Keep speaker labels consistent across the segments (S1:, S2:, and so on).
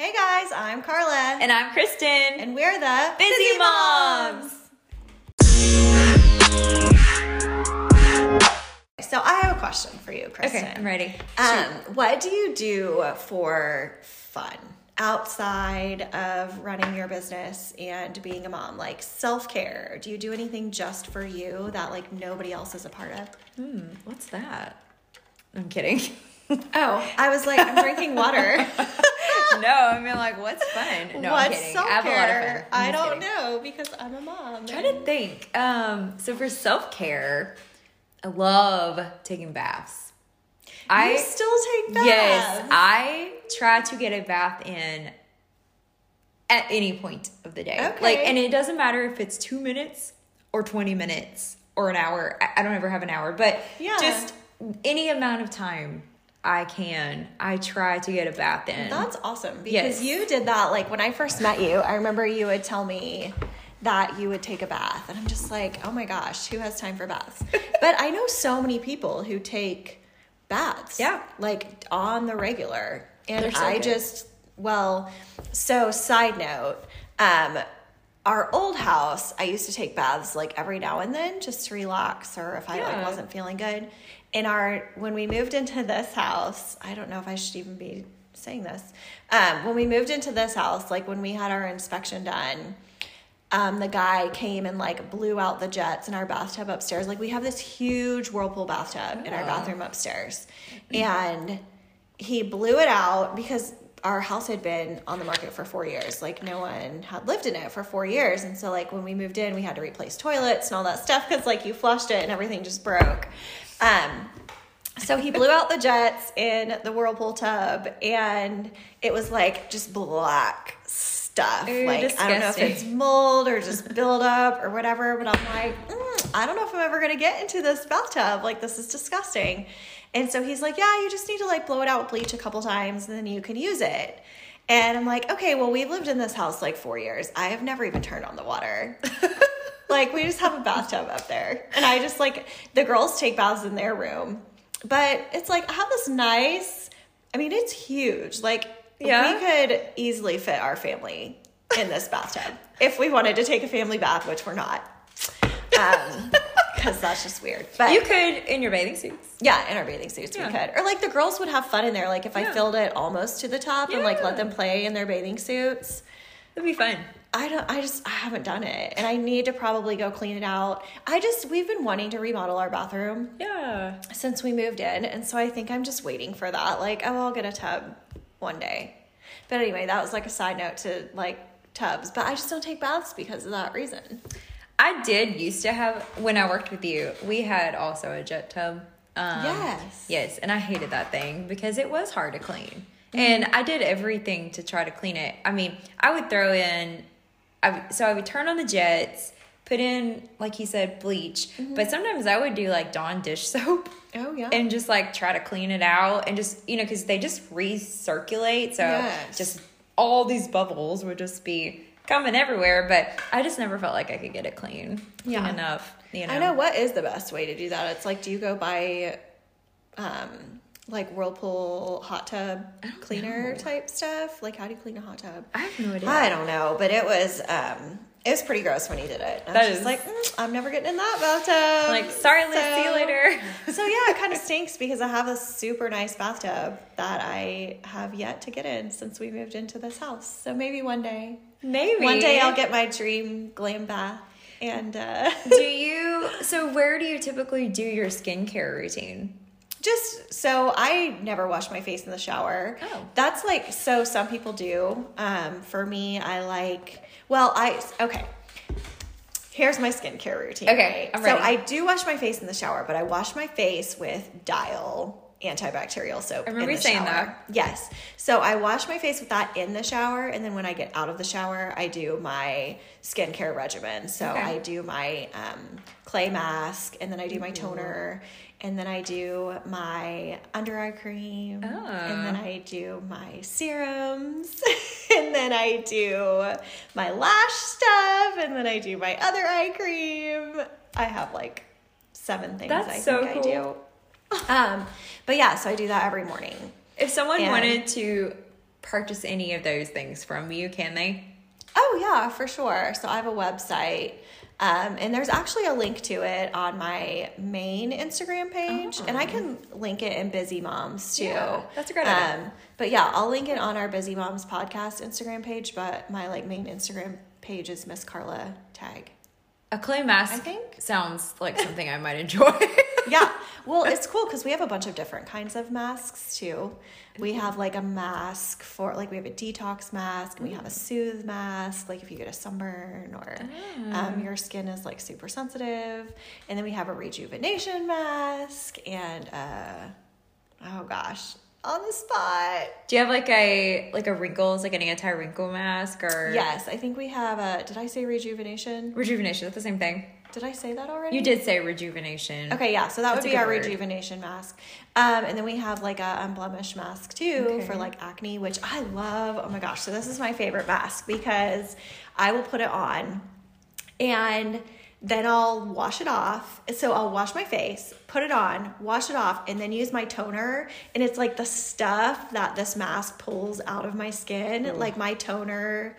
S1: Hey guys, I'm Carla.
S2: And I'm Kristin.
S1: And we're the
S2: Bizzy, Moms.
S1: So I have a question for you, Kristin.
S2: Okay, I'm ready.
S1: Um, what do you do for fun outside of running your business and being a mom? Like self care. Do you do anything just for you that like nobody else is a part of?
S2: Hmm, what's that? I'm kidding.
S1: Oh, I was like, I'm drinking water.
S2: no, I mean like, what's fun? No, I'm kidding. I have a lot of fun. I'm
S1: I don't
S2: kidding.
S1: know because I'm a mom.
S2: I'm trying to think. Um, so for self care, I love taking baths. I
S1: still take baths.
S2: yes, I try to get a bath in at any point of the day.
S1: Okay.
S2: Like, and it doesn't matter if it's two minutes or twenty minutes or an hour. I, I don't ever have an hour, but
S1: Yeah.
S2: just any amount of time I can, I try to get a bath in.
S1: That's awesome because
S2: Yes.
S1: you did that. Like when I first met you, I remember you would tell me that you would take a bath, and I'm just like, oh my gosh, who has time for baths? but I know so many people who take baths,
S2: Yeah.
S1: like on the regular, and
S2: so
S1: I
S2: good.
S1: just well, so side note, um. Our old house, I used to take baths like every now and then just to relax or if I like wasn't feeling good. In our when we moved into this house, I don't know if I should even be saying this. Um, when we moved into this house, like when we had our inspection done, um, the guy came and like blew out the jets in our bathtub upstairs. Like we have this huge whirlpool bathtub in our
S2: Oh.
S1: bathroom upstairs, and he blew it out because our house had been on the market for four years. Like no one had lived in it for four years, and so like when we moved in, we had to replace toilets and all that stuff because like you flushed it and everything just broke. Um, so he blew out the jets in the whirlpool tub, and it was like just black stuff.
S2: Ooh,
S1: like I don't know if it's mold or just buildup or whatever. But I'm like, mm, I don't know if I'm ever gonna get into this bathtub. Like this is disgusting. And so he's like, Yeah, you just need to like blow it out with bleach a couple times, and then you can use it. And I'm like, okay, well, we've lived in this house like four years. I have never even turned on the water. like, we just have a bathtub up there. And I just like, the girls take baths in their room. But it's like, I have this nice, I mean, it's huge. Like,
S2: Yeah.
S1: we could easily fit our family in this bathtub if we wanted to take a family bath, which we're not. Um, because that's just weird. But
S2: you could in your bathing suits.
S1: yeah, in our bathing suits we could. Or like the girls would have fun in there. Like if I filled it almost to the top and like let them play in their bathing suits.
S2: It'd be fun.
S1: I don't I just I haven't done it. And I need to probably go clean it out. I just we've been wanting to remodel our bathroom
S2: Yeah.
S1: since we moved in. And so I think I'm just waiting for that. Like, oh I'll get a tub one day. But anyway, that was like a side note to like tubs. But I just don't take baths because of that reason.
S2: I did used to have when I worked with you. We had also a jet tub. Um,
S1: Yes.
S2: Yes, and I hated that thing because it was hard to clean, and I did everything to try to clean it. I mean, I would throw in, I so I would turn on the jets, put in like he said bleach, but sometimes I would do like Dawn dish soap.
S1: Oh yeah.
S2: And just like try to clean it out and just, you know, because they just recirculate. So
S1: Yes.
S2: just all these bubbles would just be coming everywhere. But I just never felt like I could get it clean, clean
S1: Yeah.
S2: enough. You know,
S1: I know what is the best way to do that. It's like, do you go buy, um, like Whirlpool hot tub cleaner
S2: know.
S1: type stuff? Like, how do you clean a hot tub?
S2: I have no idea.
S1: I don't know, but it was, um, it was pretty gross when he did it. I
S2: That
S1: was just
S2: is-
S1: like, mm, I'm never getting in that bathtub.
S2: Like, sorry, Liz, see you later.
S1: so yeah, it kind of stinks because I have a super nice bathtub that I have yet to get in since we moved into this house. So maybe one day,
S2: Maybe
S1: one day I'll get my dream glam bath. And uh,
S2: do you? So where do you typically do your skincare routine?
S1: Just so I never wash my face in the shower.
S2: Oh.
S1: That's like so some people do. Um, for me, I like well, I okay. Here's my skincare routine.
S2: Okay,
S1: right? So. I do wash my face in the shower, but I wash my face with Dial antibacterial soap.
S2: I remember
S1: in
S2: you
S1: the
S2: saying
S1: shower.
S2: that.
S1: Yes. So I wash my face with that in the shower, and then when I get out of the shower, I do my skincare regimen. So
S2: Okay.
S1: I do my um, clay mask, and then I do my toner, and then I do my under eye cream, and then
S2: Ah.
S1: I do my serums, and then I do my lash stuff, and then I do my other eye cream. I have like seven things
S2: That's
S1: I
S2: so
S1: think
S2: cool.
S1: I do. Um, but yeah, so I do that every morning.
S2: If someone
S1: And-
S2: wanted to purchase any of those things from you, can they?
S1: Oh yeah, for sure. So I have a website. Um, and there's actually a link to it on my main Instagram page, and I can link it in Bizzy Moms too.
S2: Yeah, that's a great idea.
S1: Um, but yeah, I'll link it on our Bizzy Moms podcast Instagram page. But my like main Instagram page is Miss Carla Tag.
S2: A clay mask
S1: I think.
S2: sounds like something I might enjoy.
S1: yeah. Well, it's cool because we have a bunch of different kinds of masks too. We have like a mask for like we have a detox mask and we have a soothe mask, like if you get a sunburn or um, your skin is like super sensitive. And then we have a rejuvenation mask and uh oh gosh, on the spot.
S2: Do you have like a like a wrinkles, like an anti wrinkle mask or
S1: Yes, I think we have a did I say rejuvenation?
S2: rejuvenation? That's the same thing.
S1: Did I say that already?
S2: You did say rejuvenation.
S1: Okay, yeah. So that
S2: That's
S1: would be our
S2: word.
S1: rejuvenation mask. Um, and then we have like a unblemished mask too
S2: Okay.
S1: for like acne, which I love. Oh my gosh. So this is my favorite mask because I will put it on and then I'll wash it off. So I'll wash my face, put it on, wash it off, and then use my toner. And it's like the stuff that this mask pulls out of my skin, like my toner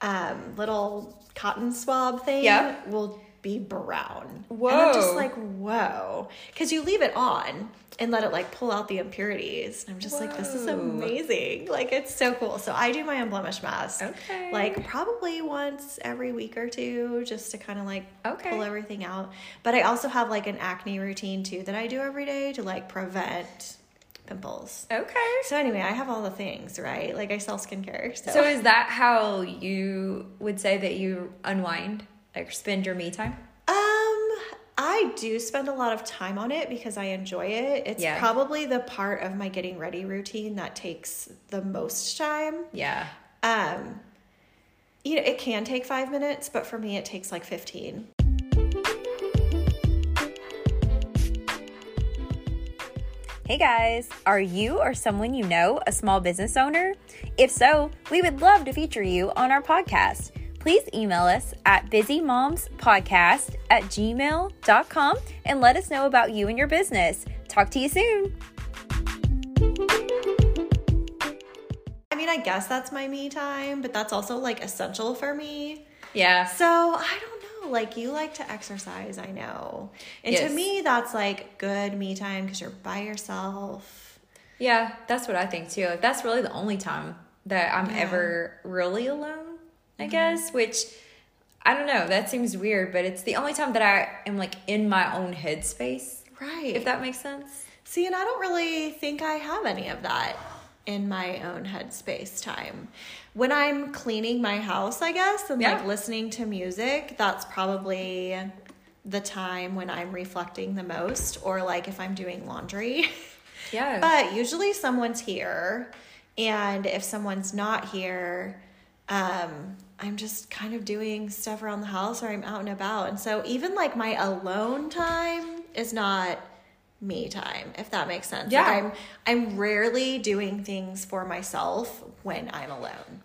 S1: um, little cotton swab thing
S2: Yeah.
S1: will be brown. And I'm just like, whoa. Because you leave it on and let it like pull out the impurities. And I'm just like, this is amazing. Like, it's so cool. So I do my unblemished mask.
S2: Okay.
S1: Like, probably once every week or two just to kind of like
S2: Okay.
S1: pull everything out. But I also have like an acne routine too that I do every day to like prevent pimples.
S2: Okay.
S1: So anyway, I have all the things, right? Like I sell skincare. So,
S2: So is that how you would say that you unwind, like spend your me time?
S1: Um, I do spend a lot of time on it because I enjoy it. It's
S2: Yeah.
S1: probably the part of my getting ready routine that takes the most time.
S2: Yeah.
S1: Um, you know, it can take five minutes, but for me, it takes like 15.
S2: Hey guys, are you or someone you know a small business owner? If so, we would love to feature you on our podcast. Please email us at bizzymomspodcast at gmail.com and let us know about you and your business. Talk to you soon.
S1: I mean, I guess that's my me time, but that's also like essential for me.
S2: Yeah.
S1: So I don't know. Like you like to exercise, I know. And
S2: Yes.
S1: to me, that's like good me time because you're by yourself.
S2: Yeah, that's what I think too. Like, That's really the only time that I'm
S1: Yeah.
S2: ever really alone, I guess, which I don't know, that seems weird, but it's the only time that I am like in my own headspace,
S1: Right.
S2: if that makes sense.
S1: See, and I don't really think I have any of that in my own headspace time. When I'm cleaning my house, I guess, and
S2: Yeah.
S1: like listening to music, that's probably the time when I'm reflecting the most, or like if I'm doing laundry.
S2: Yeah.
S1: but usually someone's here, and if someone's not here, um, I'm just kind of doing stuff around the house or I'm out and about. And so even like my alone time is not me time, if that makes sense.
S2: Yeah.
S1: Like I'm I'm rarely doing things for myself when I'm alone.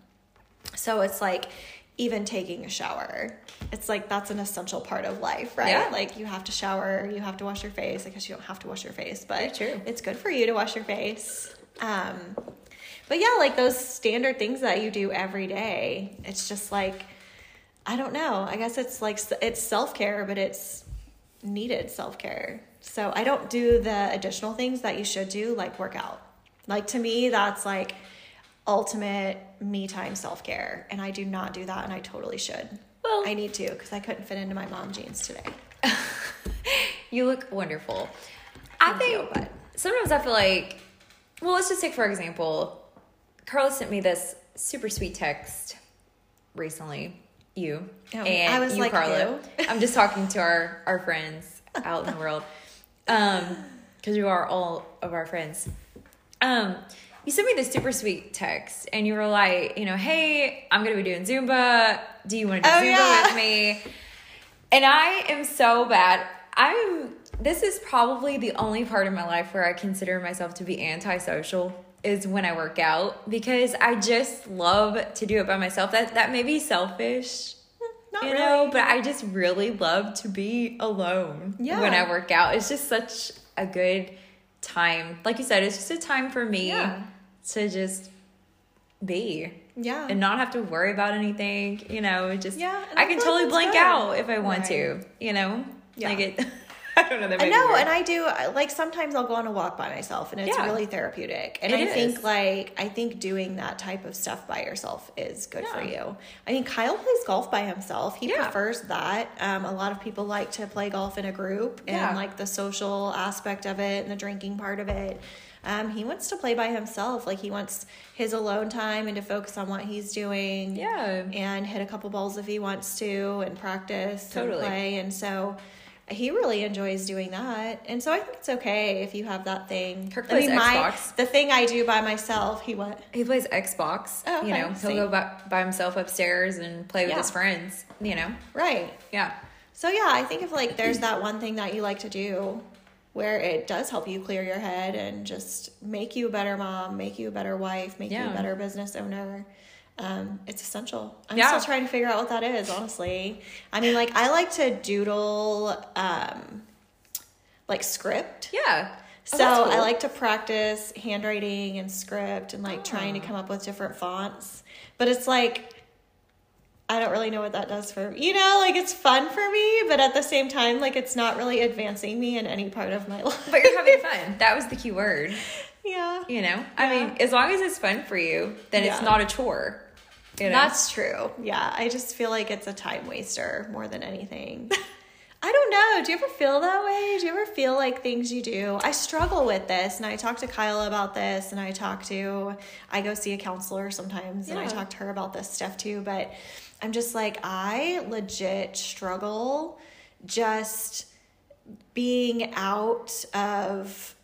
S1: So it's like even taking a shower. It's like that's an essential part of life, right?
S2: Yeah.
S1: Like you have to shower, you have to wash your face. I guess you don't have to wash your face, but it's good for you to wash your face. Um, but yeah, like those standard things that you do every day. It's just like I don't know. I guess it's like it's self care, but it's needed self care. So I don't do the additional things that you should do, like workout. Like to me, that's like ultimate me time self care, and I do not do that, and I totally should.
S2: Well-
S1: I need to because I couldn't fit into my mom jeans today.
S2: You look wonderful. I
S1: Thank you,
S2: think
S1: but-
S2: sometimes I feel like, well, let's just take for example, Carla sent me this super sweet text recently. You
S1: Oh,
S2: and
S1: I was
S2: you,
S1: like,
S2: Carla. I'm just talking to our our friends out in the world, um, because you are all of our friends. Um, you sent me this super sweet text, and you were like, you know, hey, I'm gonna be doing Zumba. Do you want to do
S1: Oh,
S2: Zumba
S1: yeah.
S2: with me? And I am so bad. I'm this is probably the only part of my life where I consider myself to be antisocial is when I work out because I just love to do it by myself. That that may be selfish.
S1: Not
S2: you
S1: really.
S2: know, but I just really love to be alone
S1: Yeah.
S2: when I work out. It's just such a good time. Like you said, it's just a time for me
S1: Yeah.
S2: to just be
S1: Yeah.
S2: and not have to worry about anything. You know, just
S1: Yeah,
S2: I can totally blank
S1: good.
S2: out if I want
S1: Right.
S2: to. You know,
S1: Yeah.
S2: like it. I don't know. That
S1: I know, and I do. Like sometimes I'll go on a walk by myself, and it's
S2: Yeah.
S1: really therapeutic. And
S2: It
S1: I
S2: is.
S1: think like I think doing that type of stuff by yourself is good for you. I mean, Kyle plays golf by himself. He
S2: Yeah.
S1: prefers that. Um, a lot of people like to play golf in a group, and
S2: Yeah.
S1: like the social aspect of it and the drinking part of it. Um, he wants to play by himself. Like he wants his alone time and to focus on what he's doing.
S2: Yeah.
S1: and hit a couple balls if he wants to, and practice
S2: Totally.
S1: and play. And so he really enjoys doing that. And so I think it's okay if you have that thing.
S2: Kirk
S1: I mean,
S2: plays
S1: my
S2: Xbox.
S1: the thing I do by myself. He what?
S2: He plays Xbox.
S1: Oh, okay.
S2: you know, he'll
S1: See?
S2: go by, by himself upstairs and play with
S1: Yeah.
S2: his friends. You know,
S1: Right.
S2: yeah,
S1: So yeah, I think if like there's that one thing that you like to do where it does help you clear your head and just make you a better mom, make you a better wife, make you a better business owner. Um, it's essential. I'm
S2: Yeah.
S1: still trying to figure out what that is, honestly. I mean, like I like to doodle um like script.
S2: yeah. Oh,
S1: So
S2: that's cool.
S1: I like to practice handwriting and script and like trying to
S2: Oh.
S1: come up with different fonts. But it's like I don't really know what that does for you know, like it's fun for me, but at the same time, like it's not really advancing me in any part of my life.
S2: But you're having fun. That was the key word.
S1: yeah.
S2: You know, I mean, as long as it's fun for you, then it's not a chore. You know?
S1: That's true. Yeah. I just feel like it's a time waster more than anything. I don't know. Do you ever feel that way? Do you ever feel like things you do? I struggle with this, and I talk to Kyle about this, and I talk to, I go see a counselor sometimes, and I talk to her about this stuff too. But I'm just like, I legit struggle just being out of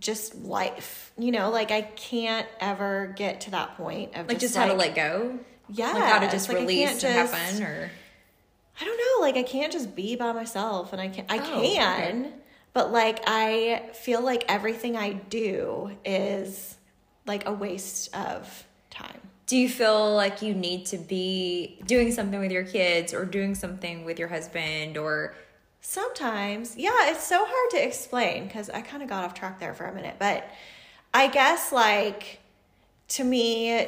S1: just life. You know, like I can't ever get to that point of
S2: like just how to let go.
S1: yeah,
S2: Like how to just
S1: like,
S2: release and have fun, or
S1: I don't know, like I can't just be by myself and I can I
S2: Oh,
S1: can,
S2: okay.
S1: but like I feel like everything I do is like a waste of time.
S2: do you feel like you need to be doing something with your kids or doing something with your husband or
S1: Sometimes, yeah, it's so hard to explain because I kind of got off track there for a minute, but I guess like to me,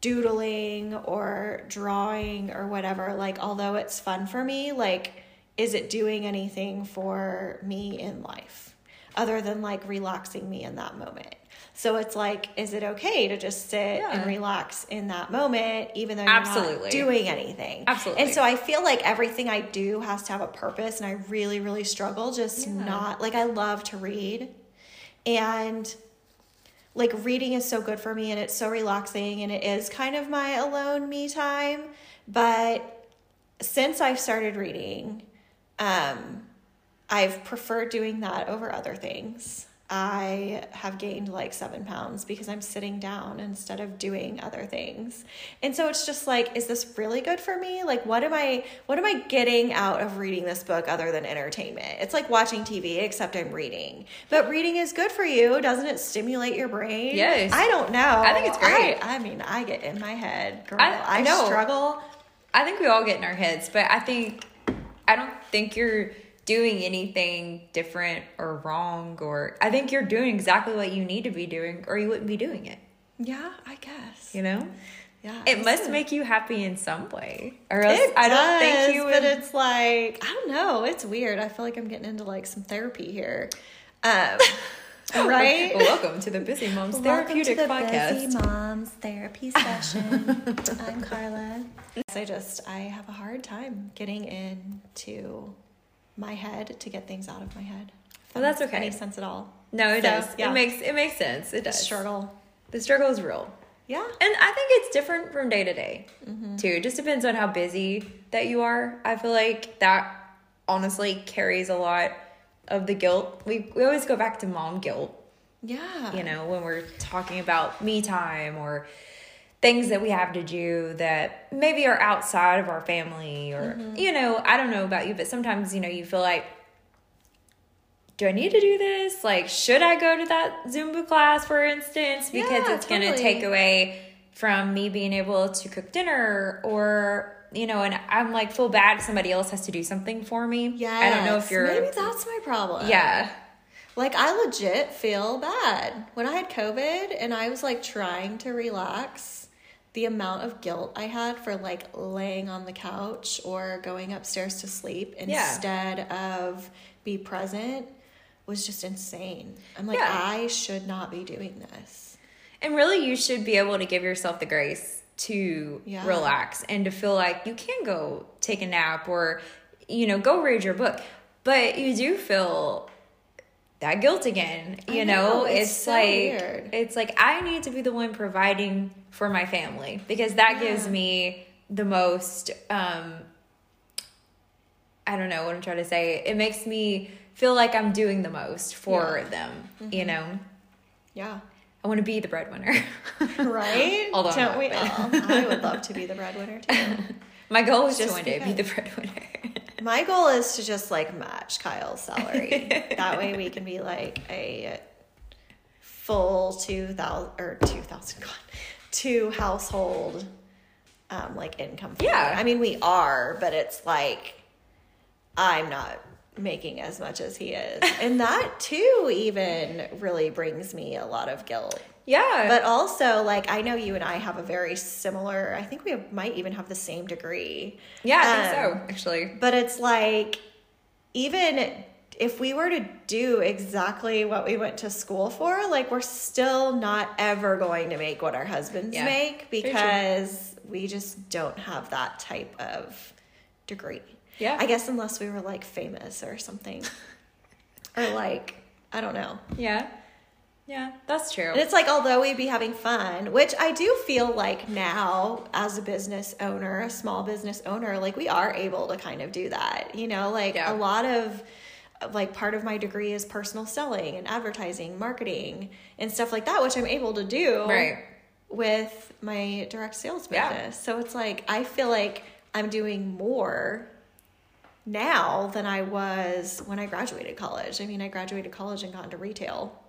S1: doodling or drawing or whatever, like although it's fun for me, like is it doing anything for me in life other than like relaxing me in that moment? So it's like, is it okay to just sit
S2: Yeah.
S1: and relax in that moment, even though you're
S2: Absolutely.
S1: not doing anything?
S2: Absolutely.
S1: And so I feel like everything I do has to have a purpose, and I really, really struggle just
S2: Yeah.
S1: not like I love to read, and like reading is so good for me, and it's so relaxing, and it is kind of my alone me time. But since I've started reading, um, I've preferred doing that over other things. I have gained like seven pounds because I'm sitting down instead of doing other things. And so it's just like, is this really good for me? Like what am I what am I getting out of reading this book other than entertainment? It's like watching TV, except I'm reading. But reading is good for you, doesn't it stimulate your brain?
S2: Yes.
S1: I don't know.
S2: I think it's great.
S1: I, I mean, I get in my head, girl.
S2: I-
S1: I,
S2: no.
S1: struggle.
S2: I think we all get in our heads, but I think I don't think you're doing anything different or wrong or I think you're doing exactly what you need to be doing or you wouldn't be doing it.
S1: Yeah, I guess.
S2: You know?
S1: Yeah.
S2: It must
S1: listen.
S2: make you happy in some way. Or else
S1: It
S2: I don't think you would
S1: But it's like I don't know. It's weird. I feel like I'm getting into like some therapy here. Um, right?
S2: Well, welcome to the Bizzy Moms Therapeutic
S1: Welcome to the
S2: Podcast.
S1: Bizzy Moms Therapy Session. I'm Carla. I just I have a hard time getting into my head to get things out of my head.
S2: Well,
S1: that
S2: that's
S1: makes
S2: okay.
S1: Any sense at all?
S2: No, it
S1: So,
S2: does.
S1: yeah.
S2: It makes it makes sense. It does.
S1: Struggle.
S2: The struggle is real.
S1: Yeah.
S2: And I think it's different from day to day mm-hmm. too. It just depends on how busy that you are. I feel like that honestly carries a lot of the guilt. We we always go back to mom guilt,
S1: Yeah.
S2: you know, when we're talking about me time or things that we have to do that maybe are outside of our family or mm-hmm. you know, I don't know about you, but sometimes, you know, you feel like do I need to do this? Like, should I go to that Zumba class, for instance, because
S1: Yeah,
S2: it's going to take away from me being able to cook dinner or, you know, and I'm like, feel bad somebody else has to do something for me.
S1: Yeah.
S2: I don't know if you're.
S1: Maybe that's my problem.
S2: Yeah.
S1: Like I legit feel bad. When I had COVID and I was like trying to relax, the amount of guilt I had for like laying on the couch or going upstairs to sleep
S2: Yeah.
S1: instead of be present was just insane. I'm like,
S2: Yeah.
S1: I should not be doing this.
S2: And really, you should be able to give yourself the grace to
S1: Yeah.
S2: relax and to feel like you can go take a nap or, you know, go read your book. But you do feel that guilt again. You know,
S1: know, it's
S2: it's,
S1: so
S2: like
S1: weird.
S2: it's like I need to be the one providing for my family because that gives me the most. um I don't know what I'm trying to say. It makes me feel like I'm doing the most for
S1: Yeah.
S2: them. You know,
S1: Yeah.
S2: I want to be the breadwinner.
S1: Right?
S2: Although
S1: Don't we all? I would love to be the breadwinner too.
S2: My goal is to
S1: Just
S2: one day be the breadwinner.
S1: My goal is to just like match Kyle's salary. that way we can be like a full two thousand or two thousand God, two household um like income. family.
S2: Yeah.
S1: I mean we are, but it's like I'm not making as much as he is. And that too even really brings me a lot of guilt.
S2: yeah.
S1: But also, like, I know you and I have a very similar, I think we have, might even have the same degree.
S2: yeah, I think
S1: Um,
S2: so, actually.
S1: But it's like, even if we were to do exactly what we went to school for, like, we're still not ever going to make what our husbands
S2: Yeah.
S1: make because we just don't have that type of degree.
S2: Yeah.
S1: I guess unless we were like famous or something. or like, I don't know.
S2: Yeah. Yeah, that's true.
S1: And it's like, although we'd be having fun, which I do feel like now as a business owner, a small business owner, like we are able to kind of do that. You know, like
S2: Yeah.
S1: a lot of, like, part of my degree is personal selling and advertising, marketing, and stuff like that, which I'm able to do
S2: Right.
S1: with my direct sales
S2: Yeah.
S1: business. So it's like, I feel like I'm doing more now than I was when I graduated college. I mean, I graduated college and got into retail.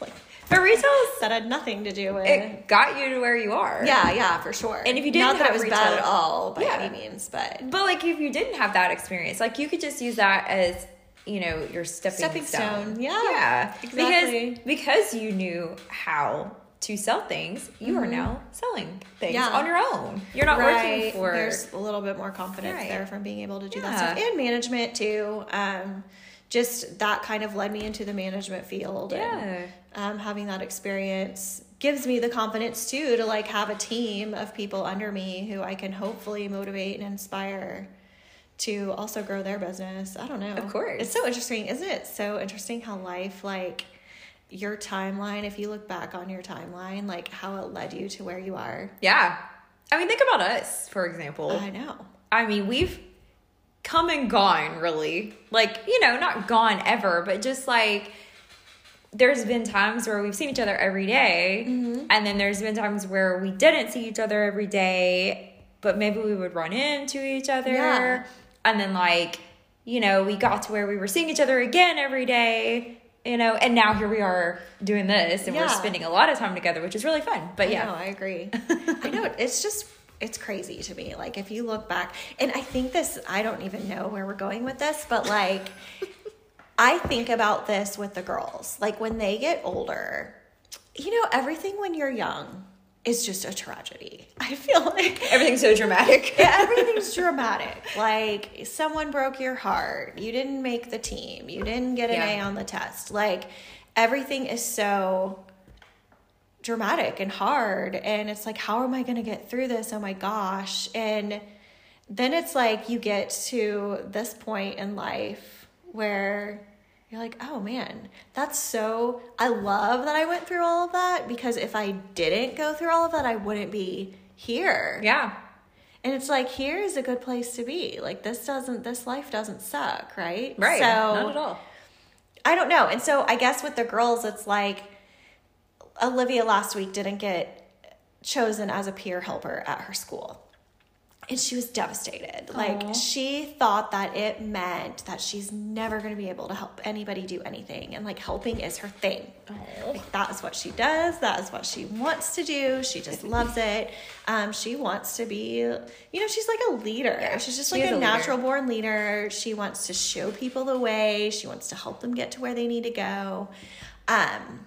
S1: Like,
S2: but retail,
S1: that had nothing to do with
S2: it got you to where you are.
S1: yeah yeah for sure
S2: And if you didn't
S1: not that it was
S2: retail-
S1: bad at all by
S2: Yeah.
S1: any means but
S2: But like, if you didn't have that experience, like you could just use that as you know your stepping,
S1: Stepping stone. Yeah,
S2: yeah,
S1: exactly.
S2: Because because you knew how to sell things, you are now selling things
S1: Mm-hmm. Yeah.
S2: on your own. You're not working for.
S1: there's a little bit more confidence
S2: Right.
S1: there from being able to do that stuff and management too um just that kind of led me into the management field
S2: Yeah.
S1: and um, having that experience gives me the confidence too to like have a team of people under me who i can hopefully motivate and inspire to also grow their business i don't know
S2: Of course.
S1: it's so interesting isn't it so interesting how life like your timeline if you look back on your timeline like how it led you to where you are
S2: yeah. I mean, think about us, for example.
S1: i know
S2: I mean, we've come and gone, really. Like, you know, not gone ever, but just like there's been times where we've seen each other every day,
S1: Mm-hmm.
S2: and then there's been times where we didn't see each other every day, but maybe we would run into each other.
S1: Yeah.
S2: And then, like, you know, we got to where we were seeing each other again every day. You know, and now here we are doing this, and we're spending a lot of time together, which is really fun. But
S1: I
S2: yeah,
S1: know, I agree. I know it's just it's crazy to me. Like if you look back, and I think this, I don't even know where we're going with this, but like I think about this with the girls. Like when they get older, you know, everything when you're young is just a tragedy. I feel like
S2: everything's so dramatic.
S1: yeah, everything's dramatic. Like someone broke your heart, you didn't make the team, you didn't get an
S2: Yeah.
S1: A on the test. Like everything is so dramatic and hard and it's like how am I going to get through this? Oh my gosh. And then it's like you get to this point in life where you're like, "Oh man, that's so I love that I went through all of that because if I didn't go through all of that, I wouldn't be here."
S2: yeah.
S1: And it's like here is a good place to be. Like this doesn't this life doesn't suck, right?
S2: Right.
S1: So
S2: Not at all.
S1: I don't know. And so I guess with the girls it's like Olivia last week didn't get chosen as a peer helper at her school. And she was devastated. Like she thought that it meant that she's never going to be able to help anybody do anything, and like helping is her thing. Like that is what she does. That is what she wants to do. She just loves it. Um, she wants to be, you know, she's like a leader. she's just
S2: she
S1: like a,
S2: a
S1: natural born leader. She wants to show people the way. She wants to help them get to where they need to go. Um,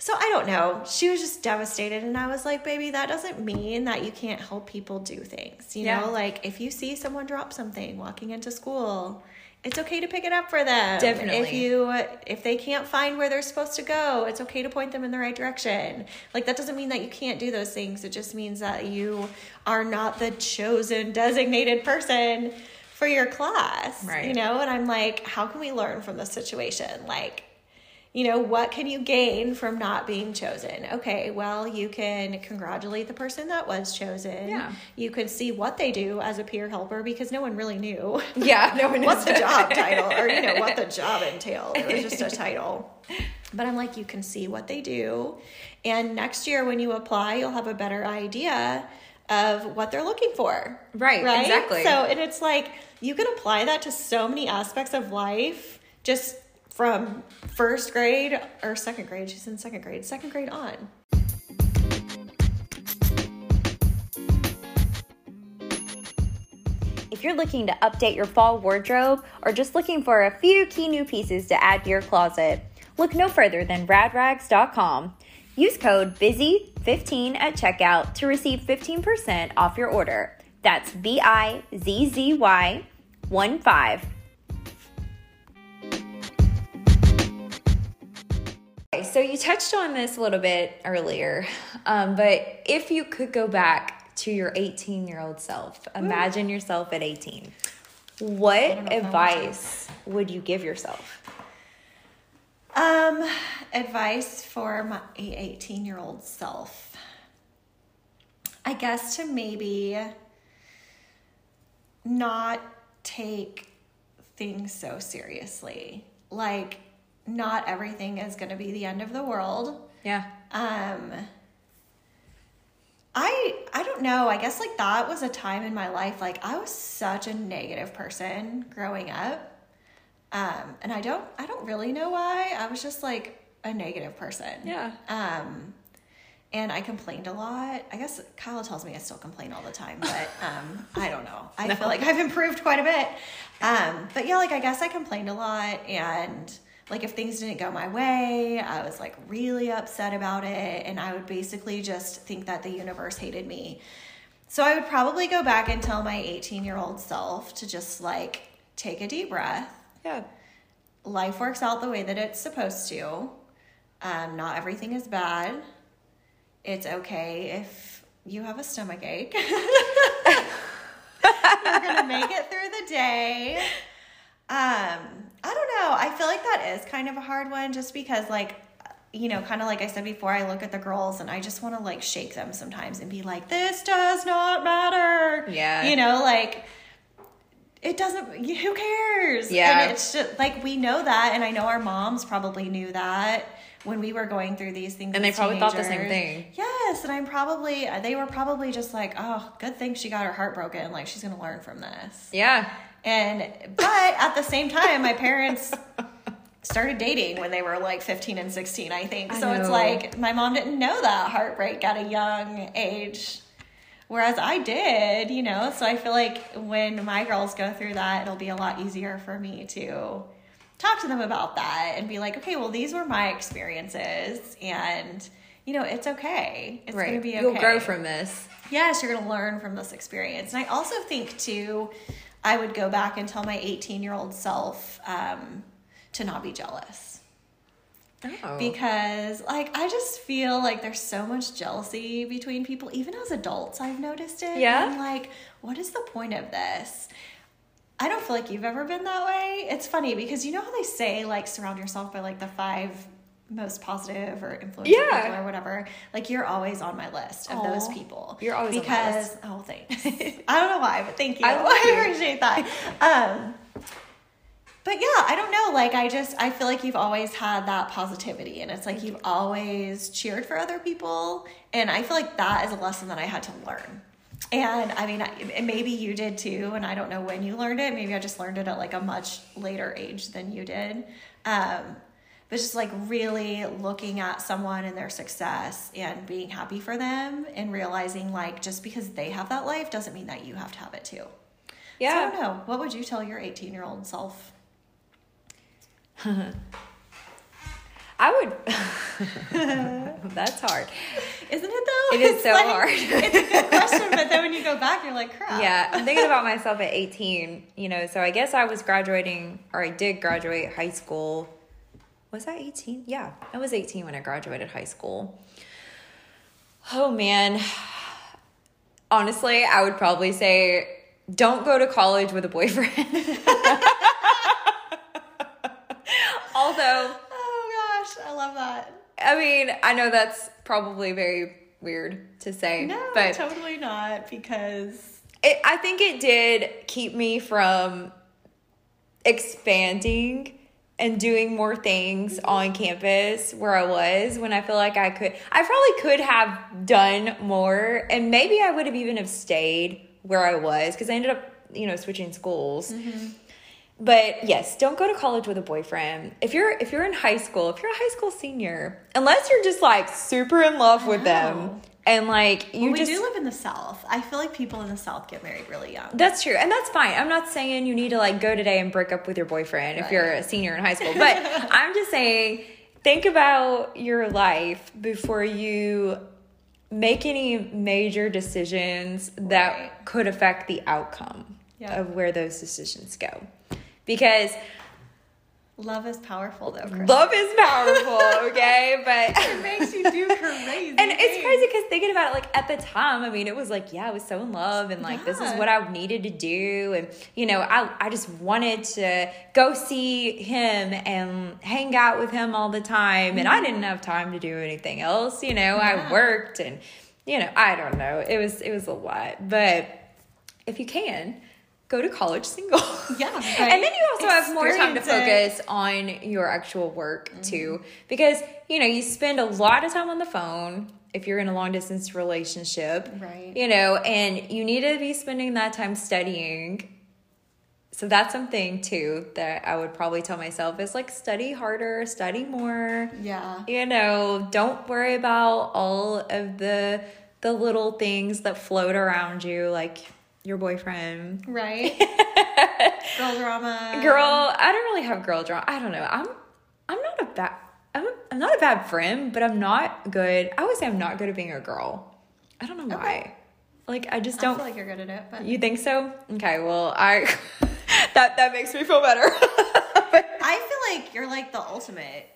S1: so I don't know. She was just devastated, and I was like, "Baby, that doesn't mean that you can't help people do things. You
S2: Yeah.
S1: know, like if you see someone drop something walking into school." It's okay to pick it up for them.
S2: Definitely.
S1: If you if they can't find where they're supposed to go, it's okay to point them in the right direction. Like that doesn't mean that you can't do those things. It just means that you are not the chosen designated person for your class.
S2: Right.
S1: You know, and I'm like, how can we learn from this situation? Like you know, what can you gain from not being chosen? Okay, well, you can congratulate the person that was chosen.
S2: Yeah.
S1: You can see what they do as a peer helper because no one really knew
S2: Yeah, no one knew
S1: what's the job title or, you know, what the job entailed. It was just a title. But I'm like, you can see what they do. And next year, when you apply, you'll have a better idea of what they're looking for.
S2: Right, exactly.
S1: So, and it's like, you can apply that to so many aspects of life just from first grade or second grade. She's in second grade, second grade on.
S3: If you're looking to update your fall wardrobe or just looking for a few key new pieces to add to your closet, look no further than radrags.com. Use code BIZZY15 at checkout to receive 15% off your order. That's B I Z Z Y 1 5.
S2: Okay, so you touched on this a little bit earlier, um, but if you could go back to your 18 year old self, imagine yourself at 18. What advice would you give yourself?
S1: Um, advice for my 18 year old self. I guess to maybe not take things so seriously. Like, not everything is going to be the end of the world.
S2: Yeah.
S1: Um, I I don't know. I guess like that was a time in my life like I was such a negative person growing up. Um, and I don't I don't really know why. I was just like a negative person.
S2: Yeah.
S1: Um, and I complained a lot. I guess Kyle tells me I still complain all the time, but um, I don't know. I feel like I've improved quite a bit. Um, but yeah, like I guess I complained a lot, and like if things didn't go my way, I was like really upset about it, and I would basically just think that the universe hated me. So I would probably go back and tell my 18 year old self to just like take a deep breath
S2: Yeah.
S1: life works out the way that it's supposed to. Um, not everything is bad. It's okay if you have a stomach ache. You're gonna make it through the day. Um, I don't know. I feel like that is kind of a hard one just because like you know, kind of like I said before, I look at the girls and I just want to like shake them sometimes and be like, this does not matter.
S2: Yeah.
S1: You know, like it doesn't who cares
S2: Yeah.
S1: and it's just like we know that and i know our moms probably knew that when we were going through these things
S2: And they probably thought the same thing.
S1: yes and i'm probably they were probably just like oh good thing she got her heart broken like she's gonna learn from this
S2: Yeah.
S1: And but at the same time my parents started dating when they were like 15 and 16 i think
S2: I
S1: so it's like my mom didn't know that heartbreak at a young age whereas i did you know so i feel like when my girls go through that it'll be a lot easier for me to talk to them about that and be like okay well these were my experiences and you know it's okay it's
S2: right.
S1: gonna be okay
S2: You'll grow from this.
S1: yes, you're going to learn from this experience. And I also think, too, I would go back and tell my 18 year old self um, to not be jealous.
S2: Oh.
S1: Because, like, I just feel like there's so much jealousy between people, even as adults, I've noticed it.
S2: Yeah?
S1: I'm like, what is the point of this? I don't feel like you've ever been that way. It's funny because you know how they say, like, surround yourself by, like, the five most positive or influential
S2: Yeah.
S1: people or whatever. Like, you're always on my list of those people.
S2: You're always on my
S1: because,
S2: list.
S1: oh, thanks. I don't know why, but thank you.
S2: I
S1: I,
S2: love you.
S1: appreciate that. Um, but yeah, I don't know. Like, I just, I feel like you've always had that positivity, and it's like you've always cheered for other people. And I feel like that is a lesson that I had to learn. And I mean, I- maybe you did too, and I don't know when you learned it. Maybe I just learned it at like a much later age than you did. Um, but just like really looking at someone and their success and being happy for them and realizing like just because they have that life doesn't mean that you have to have it too. So I
S2: Yeah.
S1: don't know. What would you tell your 18 year old self?
S2: I would. That's hard.
S1: Isn't it though?
S2: It is
S1: It's
S2: so
S1: like-
S2: hard.
S1: it's a good question, but then when you go back, you're like, crap.
S2: Yeah, I'm thinking about myself at 18, you know, so I guess I was graduating, or I did graduate high school. Was I 18? Yeah, I was 18 when I graduated high school. Oh man. Honestly, I would probably say don't go to college with a boyfriend. Although,
S1: Oh gosh, I love that.
S2: I mean, I know that's probably very weird to say,
S1: No,
S2: but
S1: totally not because
S2: It, I think it did keep me from expanding and doing more things on campus where I was when I feel like I could I probably could have done more and maybe I would have even have stayed where I was because I ended up, you know, switching schools. Mm-hmm. But yes, don't go to college with a boyfriend. If you're if you're in high school, if you're a high school senior, unless you're just like super in love with them
S1: know.
S2: And like you
S1: Well, we
S2: just
S1: do live in the South. I feel like people in the South get married really young.
S2: That's true, and that's fine. I'm not saying you need to like go today and break up with your boyfriend if you're a senior in high school, but I'm just saying think about your life before you make any major decisions that
S1: Right.
S2: could affect the outcome
S1: Yeah.
S2: of where those decisions go. Because
S1: Love is powerful though, Chris.
S2: love is powerful, okay? But
S1: it makes you do crazy.
S2: and it's
S1: things.
S2: crazy because thinking about it, like at the time, I mean, it was like, yeah, I was so in love, and like this is what I needed to do, and you know, I I just wanted to go see him and hang out with him all the time, and I mm-hmm. didn't have time to do anything else. You know, I worked, and you know, I don't know, it was it was a lot, but if you can. Go to college single.
S1: Yeah,
S2: and then you also have more time to focus on your actual work too because you know you spend a lot of time on the phone if you're in a long distance relationship
S1: Right.
S2: you know and you need to be spending that time studying so that's something too that i would probably tell myself is like study harder study more
S1: Yeah.
S2: you know don't worry about all of the the little things that float around you like your boyfriend.
S1: Right. Girl drama.
S2: girl i don't really have girl drama. I don't know. I'm i'm not a bad I'm, I'm not a bad friend but i'm not good. I would say i'm not good at being a girl. I don't know why.
S1: Okay.
S2: like i just don't
S1: feel like you're good at it, but
S2: you think so? Okay well i that that makes me feel better.
S1: I feel like you're like the ultimate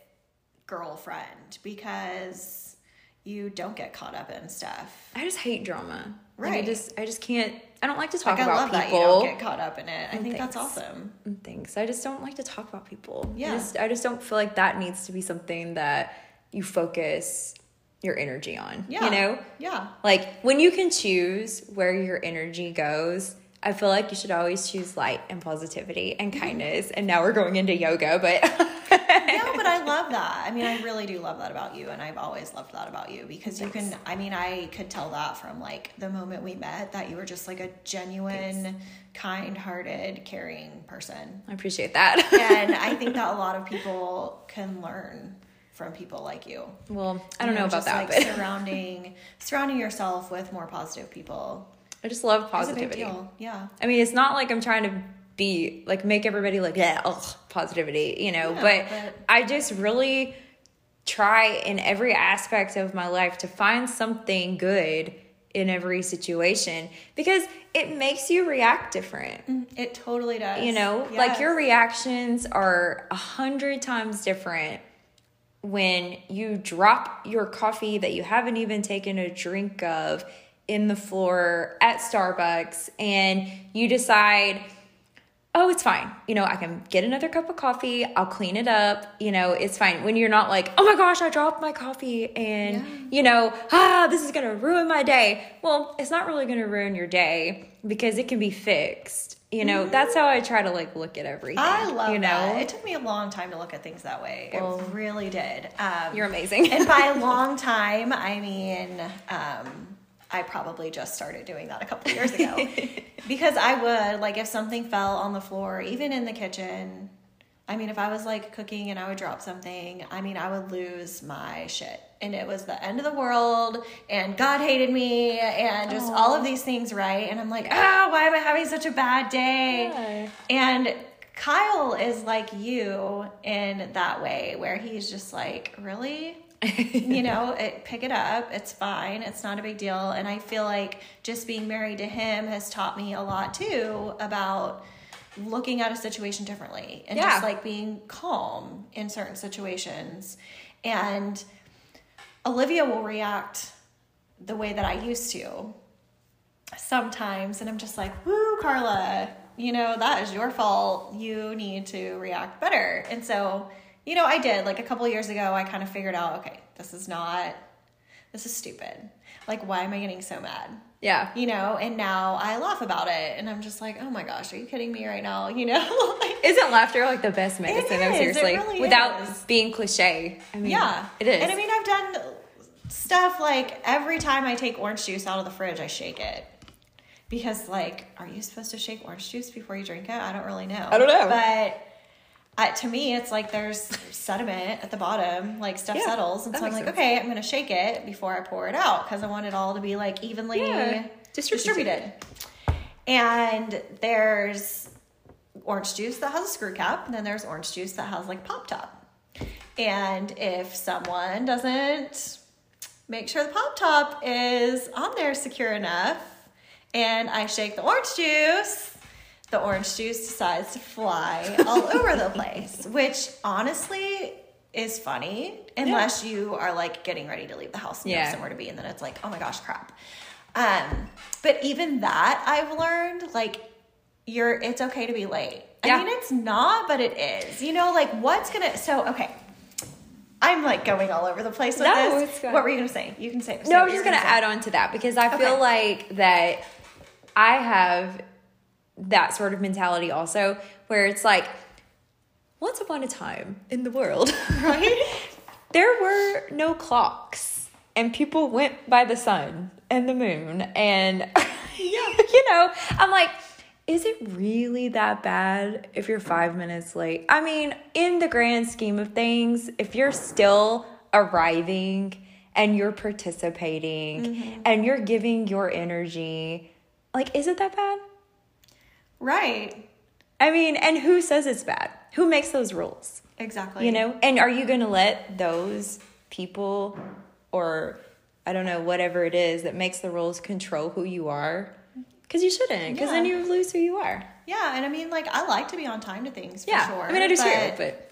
S1: girlfriend because you don't get caught up in stuff.
S2: i just hate drama. Like, i just i just can't i don't like to talk
S1: Like I
S2: about
S1: love that you don't get caught up in it. I mm, think that's awesome.
S2: Mm, and things. I just don't like to talk about people. I
S1: Yeah.
S2: just, I just don't feel like that needs to be something that you focus your energy on.
S1: Yeah.
S2: You know?
S1: Yeah.
S2: Like when you can choose where your energy goes, I feel like you should always choose light and positivity and kindness. And now we're going into yoga, but
S1: no, but I love that. I mean, I really do love that about you, and I've always loved that about you because you can. I mean, I could tell that from like the moment we met that you were just like a genuine, kind-hearted, caring person,
S2: I appreciate that.
S1: and I think that a lot of people can learn from people like you.
S2: well, I don't
S1: You
S2: know, about
S1: just,
S2: that,
S1: Like
S2: but
S1: surrounding surrounding yourself with more positive people
S2: I just love
S1: is a big
S2: positivity.
S1: Yeah.
S2: I mean, it's not like I'm trying to be like make everybody like yeah, ugh, positivity, you know.
S1: Yeah,
S2: but,
S1: but-
S2: I just really try in every aspect of my life to find something good in every situation because it makes you react different.
S1: Mm, it totally does.
S2: You know, like your reactions are a hundred times different when you drop your coffee that you haven't even taken a drink of in the floor at Starbucks and you decide, oh, it's fine. You know, I can get another cup of coffee, I'll clean it up, you know, it's fine. When you're not like, oh my gosh, I dropped my coffee and, you know, ah, this is gonna ruin my day. Well, it's not really gonna ruin your day because it can be fixed. You know, that's how I try to like look at everything.
S1: I love
S2: you know?
S1: that. It took me a long time to look at things that way.
S2: Well,
S1: it really did. Um,
S2: You're amazing.
S1: and by a long time, I mean, um, I probably just started doing that a couple years ago. because I would, like, if something fell on the floor, even in the kitchen, I mean, if I was like cooking and I would drop something, I mean, I would lose my shit. And it was the end of the world, and God hated me, and just all of these things, right? And I'm like, ah, why am I having such a bad day?
S2: Yeah.
S1: And Kyle is like you in that way, where he's just like, really? you know, it, pick it up. It's fine. It's not a big deal. And I feel like just being married to him has taught me a lot too about looking at a situation differently and
S2: Yeah.
S1: just like being calm in certain situations. And Olivia will react the way that I used to sometimes. And I'm just like, woo, Carla, you know, that is your fault. You need to react better. And so, you know, I did. Like a couple years ago, I kind of figured out, okay, this is not, this is stupid. Like, why am I getting so mad?
S2: Yeah.
S1: You know, and now I laugh about it and I'm just like, oh my gosh, are you kidding me right now? You know? Like,
S2: Isn't laughter like the best medicine?
S1: is,
S2: seriously,
S1: really
S2: without
S1: is.
S2: being cliche. I mean,
S1: yeah.
S2: it is.
S1: And I mean, I've done stuff like every time I take orange juice out of the fridge, I shake it. Because, like, are you supposed to shake orange juice before you drink it? I don't really know.
S2: I don't know.
S1: But uh, to me, it's like there's sediment at the bottom, like stuff
S2: Yeah,
S1: settles. And so I'm like,
S2: makes
S1: okay, I'm going to shake it before I pour it out because I want it all to be like evenly
S2: Yeah, distributed.
S1: distributed. And there's orange juice that has a screw cap, and then there's orange juice that has like pop top. And if someone doesn't make sure the pop top is on there secure enough, and I shake the orange juice, the orange juice decides to fly all over the place, which honestly is funny unless you are like getting ready to leave the house and you
S2: Yeah.
S1: have somewhere to be, and then it's like, oh my gosh, crap. Um, but even that I've learned, like, you're it's okay to be late. I mean, it's not, but it is. You know, like what's gonna so okay. I'm like going all over the place with
S2: No,
S1: this.
S2: it's good.
S1: What were you gonna say? You can say.
S2: No,
S1: I'm
S2: just gonna add on to that because I feel like that I have that sort of mentality also, where it's like, once upon a time in the world,
S1: Right?
S2: there were no clocks, and people went by the sun and the moon, and yeah. you know, I'm like. Is it really that bad if you're five minutes late? I mean, in the grand scheme of things, if you're still arriving and you're participating mm-hmm. and you're giving your energy, like, is it that bad?
S1: Right.
S2: I mean, and who says it's bad? Who makes those rules?
S1: Exactly.
S2: You know? And are you going to let those people or I don't know, whatever it is that makes the rules control who you are? Because you shouldn't, because then you lose who you are.
S1: Yeah, and I mean, like, I like to be on time to things for
S2: Yeah.
S1: sure.
S2: I mean, I do too,
S1: but-
S2: but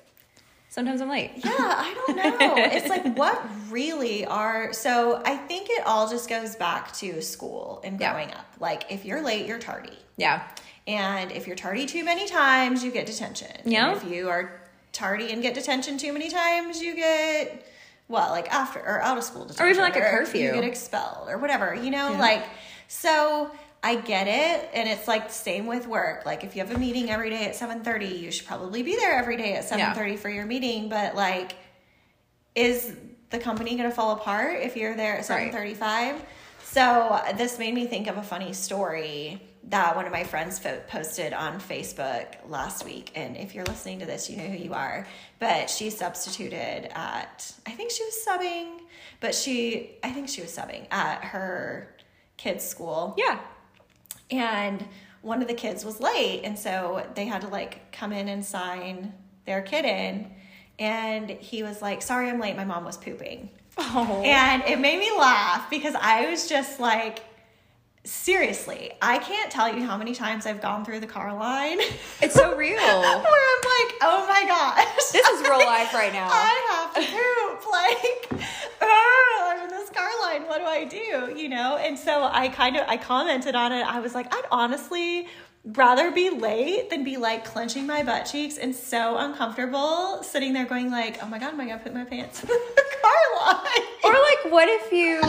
S2: sometimes I'm late.
S1: Yeah, I don't know. it's like what really are so I think it all just goes back to school and
S2: Yeah.
S1: growing up. Like if you're late, you're tardy.
S2: Yeah.
S1: And if you're tardy too many times, you get detention.
S2: Yeah.
S1: If you are tardy and get detention too many times, you get well, like after or out of school detention.
S2: Or even like a curfew.
S1: You get expelled or whatever. You know,
S2: Yeah.
S1: like so I get it, and it's like the same with work. Like if you have a meeting every day at seven thirty, you should probably be there every day at seven thirty for your meeting. But like, is the company going to fall apart if you're there at seven
S2: Right.
S1: thirty-five? So this made me think of a funny story that one of my friends fo- posted on Facebook last week. And if you're listening to this, you know who you are. But she substituted at, I think she was subbing, but she, I think she was subbing at her kid's school
S2: Yeah.
S1: and one of the kids was late and so they had to like come in and sign their kid in and he was like sorry i'm late my mom was pooping
S2: Oh.
S1: and it made me laugh because i was just like seriously i can't tell you how many times i've gone through the car line
S2: It's so real.
S1: where i'm like oh my gosh
S2: This is real life right now.
S1: I have to poop. Like, oh, I'm in this car line. What do I do? You know? And so I kind of I commented on it. I was like, I'd honestly rather be late than be like clenching my butt cheeks and so uncomfortable sitting there going like, oh my god, am I gonna put my pants in the car line?
S2: Or like, what if you,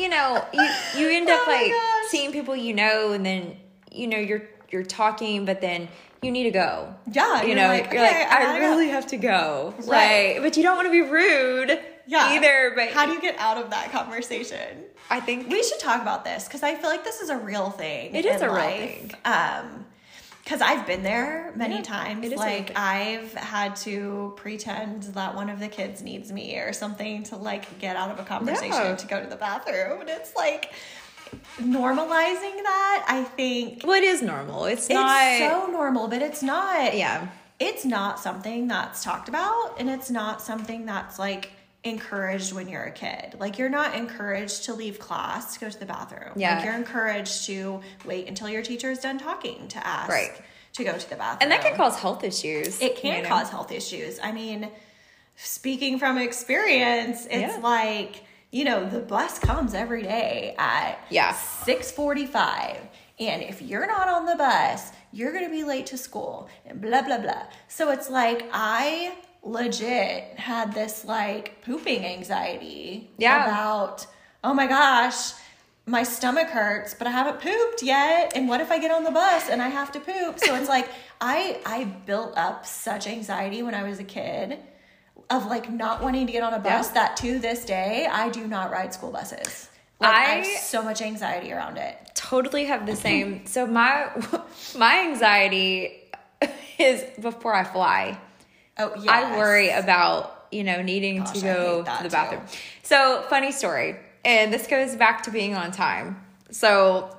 S2: you know, you you end up
S1: Oh
S2: like
S1: gosh.
S2: seeing people you know, and then you know you're you're talking, but then you need to go.
S1: Yeah,
S2: you
S1: you're
S2: know,
S1: like,
S2: you're
S1: "Okay,
S2: like,
S1: I
S2: I
S1: gotta go."
S2: really have to go.
S1: Right.
S2: Like, but you don't want to be rude
S1: Yeah.
S2: either. But
S1: How do you get out of that conversation?
S2: I think
S1: We should talk about this because I feel like this is a real thing.
S2: It is a real thing.
S1: Um, because I've been there many
S2: Yeah,
S1: times.
S2: it is
S1: like. I've had to pretend that one of the kids needs me or something to like get out of a conversation
S2: Yeah.
S1: to go to the bathroom, and it's like normalizing that. I think
S2: well, it is normal. It's,
S1: it's
S2: not.
S1: so normal, but it's not.
S2: yeah.
S1: it's not something that's talked about, and it's not something that's like encouraged when you're a kid. Like you're not encouraged to leave class to go to the bathroom.
S2: Yeah.
S1: Like you're encouraged to wait until your teacher is done talking to ask
S2: Right.
S1: to go to the bathroom.
S2: And that can cause health issues.
S1: it can
S2: you know?
S1: cause health issues. I mean, speaking from experience, it's
S2: Yeah.
S1: like, you know, the bus comes every day at
S2: Yeah.
S1: 645. And if you're not on the bus, you're going to be late to school and blah, blah, blah. So it's like, I legit had this like pooping anxiety
S2: Yeah.
S1: about, oh my gosh, my stomach hurts, but I haven't pooped yet. And what if I get on the bus and I have to poop? So it's like I I built up such anxiety when I was a kid of like not wanting to get on a bus
S2: Yeah.
S1: that to this day I do not ride school buses. Like I,
S2: I-
S1: have so much anxiety around it.
S2: totally have the same. So my my anxiety is before I fly.
S1: Oh yeah.
S2: I worry about you know needing
S1: Gosh,
S2: to go to the
S1: too.
S2: bathroom. So funny story, and this goes back to being on time. So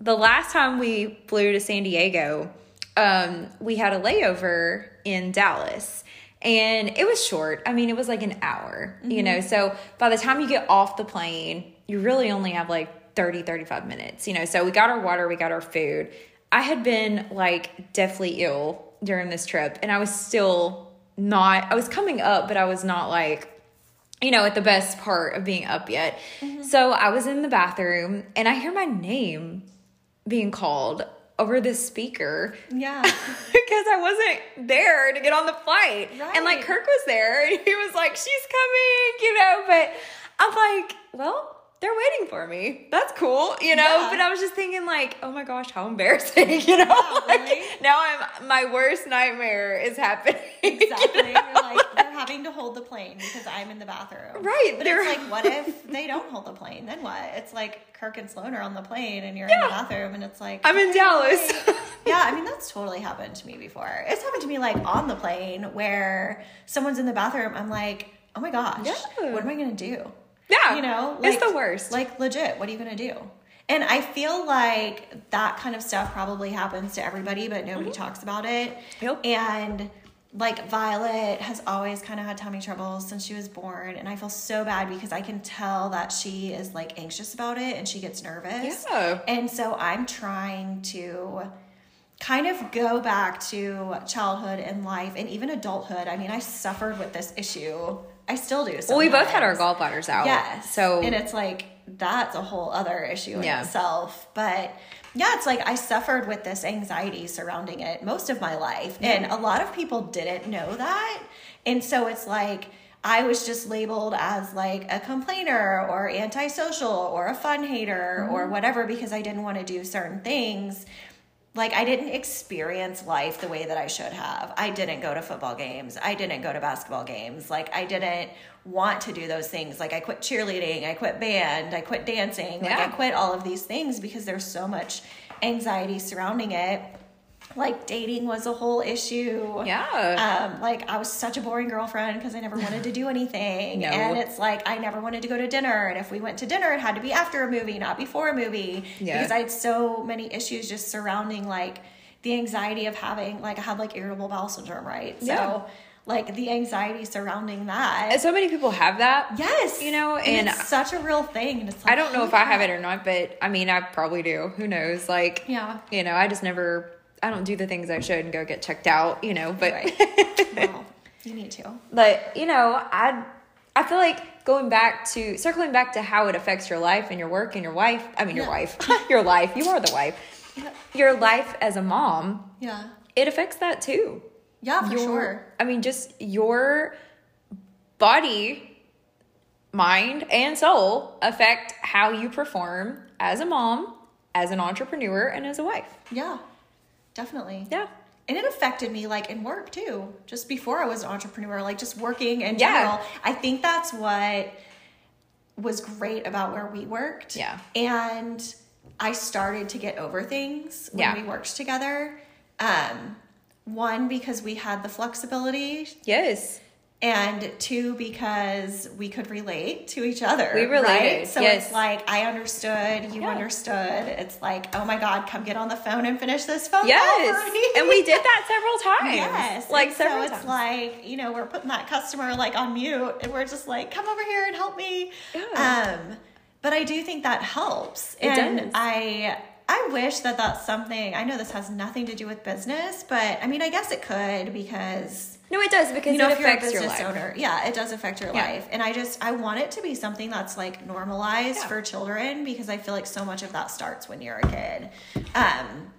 S2: the last time we flew to San Diego, um, we had a layover in Dallas. And it was short. I mean, it was like an hour, you know. So by the time you get off the plane, you really only have like 30, 35 minutes, you know. So we got our water, we got our food. I had been like deathly ill during this trip, and I was still not, I was coming up, but I was not like, you know, at the best part of being up yet. Mm-hmm. So I was in the bathroom and I hear my name being called over the speaker
S1: Yeah.
S2: because I wasn't there to get on the flight. And like Kirk was there and he was like, she's coming, you know, but I'm like, well, they're waiting for me. That's cool, you know.
S1: Yeah.
S2: But I was just thinking, like, oh my gosh, how embarrassing, you know. like,
S1: really.
S2: now I'm my worst nightmare is happening.
S1: Exactly. You're like they're having to hold the plane because I'm in the bathroom.
S2: Right,
S1: But
S2: they're-
S1: it's like, what if they don't hold the plane? Then what? It's like Kirk and Sloan are on the plane and you're in the bathroom and it's like
S2: I'm in Dallas.
S1: yeah, I mean that's totally happened to me before. It's happened to me like on the plane where someone's in the bathroom. I'm like, oh my gosh,
S2: Yeah.
S1: what am I gonna do?
S2: Yeah,
S1: you know,
S2: it's the worst.
S1: Like legit, what are you gonna do? And I feel like that kind of stuff probably happens to everybody, but nobody talks about it.
S2: Mm-hmm. Yep.
S1: And like Violet has always kind of had tummy troubles since she was born, and I feel so bad because I can tell that she is like anxious about it and she gets nervous.
S2: Yeah.
S1: And so I'm trying to kind of go back to childhood and life and even adulthood. I mean, I suffered with this issue. I still do.
S2: well, we both had our gallbladders out.
S1: Yes.
S2: So
S1: and it's like that's a whole other issue in
S2: Yeah.
S1: itself. But yeah, it's like I suffered with this anxiety surrounding it most of my life. And a lot of people didn't know that. And so it's like I was just labeled as like a complainer or antisocial or a fun hater or mm-hmm. whatever because I didn't want to do certain things like I didn't experience life the way that I should have. I didn't go to football games. I didn't go to basketball games. Like I didn't want to do those things. Like I quit cheerleading, I quit band, I quit dancing. Like I quit all of these things because there's so much anxiety surrounding it. Like dating was a whole issue.
S2: yeah.
S1: Um, like I was such a boring girlfriend because I never wanted to do anything.
S2: No.
S1: And it's like I never wanted to go to dinner. And if we went to dinner, it had to be after a movie, not before a movie.
S2: Yeah.
S1: Because I had so many issues just surrounding like the anxiety of having like I had like irritable bowel syndrome, right? So
S2: Yeah.
S1: like the anxiety surrounding that.
S2: And so many people have that.
S1: yes.
S2: You know,
S1: and,
S2: and
S1: it's such a real thing. And it's like
S2: I don't know if I have it or not, but I mean, I probably do. Who knows? Like,
S1: Yeah.
S2: you know, I just never, I don't do the things I should and go get checked out, you know, but,
S1: Right. well, you need to.
S2: but, you know, I, I feel like going back to, circling back to how it affects your life and your work and your wife, I mean, your
S1: Yeah.
S2: wife, your life, you are the wife,
S1: Yeah.
S2: your life as a mom,
S1: Yeah.
S2: it affects that too.
S1: Yeah, for
S2: your,
S1: sure.
S2: I mean, just your body, mind, and soul affect how you perform as a mom, as an entrepreneur, and as a wife.
S1: Yeah. Definitely.
S2: Yeah.
S1: and it affected me like in work too. Just before I was an entrepreneur, like just working in
S2: Yeah.
S1: general. I think that's what was great about where we worked.
S2: Yeah.
S1: And I started to get over things when
S2: Yeah.
S1: we worked together. Um, one because we had the flexibility
S2: Yes.
S1: And two because we could relate to each other
S2: We related,
S1: right? so
S2: yes.
S1: it's like i understood you
S2: Yeah.
S1: understood it's like oh my god come get on the phone and finish this phone call
S2: Yes. and we did that several times.
S1: yes
S2: Like
S1: and
S2: several
S1: so it's
S2: times.
S1: like you know we're putting that customer like on mute and we're just like come over here and help me
S2: Yeah.
S1: um but i do think that helps
S2: It
S1: and
S2: does.
S1: i I wish that that's something. I know this has nothing to do with business, but I mean, I guess it could because
S2: no, it does because
S1: you know,
S2: it
S1: if you're a
S2: affects your
S1: business
S2: life.
S1: owner, yeah, it does affect your
S2: Yeah.
S1: life. And I just, I want it to be something that's like normalized
S2: Yeah.
S1: for children because I feel like so much of that starts when you're a kid. Um,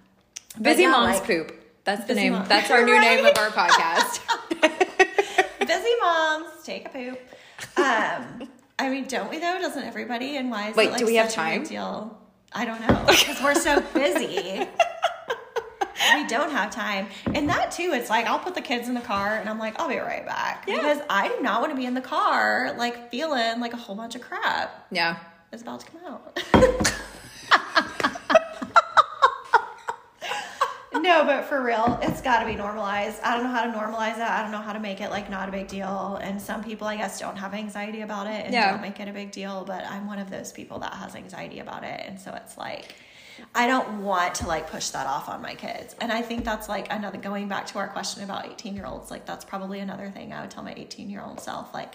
S2: Bizzy
S1: yeah,
S2: moms
S1: like,
S2: poop. That's the name.
S1: Mom-
S2: That's our new name of our podcast.
S1: busy moms take a poop. Um, I mean, don't we though? Doesn't everybody? And why is
S2: Wait,
S1: it like
S2: do we have time?
S1: Deal? I don't know because we're so busy. we don't have time. And that too, it's like I'll put the kids in the car and I'm like, I'll be right back.
S2: Yeah.
S1: Because I do not want to be in the car like feeling like a whole bunch of crap
S2: yeah.
S1: is about to come out. no, but for real, it's got to be normalized. I don't know how to normalize it. I don't know how to make it like not a big deal. And some people, I guess, don't have anxiety about it and
S2: Yeah.
S1: don't make it a big deal. But I'm one of those people that has anxiety about it, and so it's like. I don't want to like push that off on my kids. And I think that's like another going back to our question about 18 year olds, like that's probably another thing I would tell my 18 year old self. Like,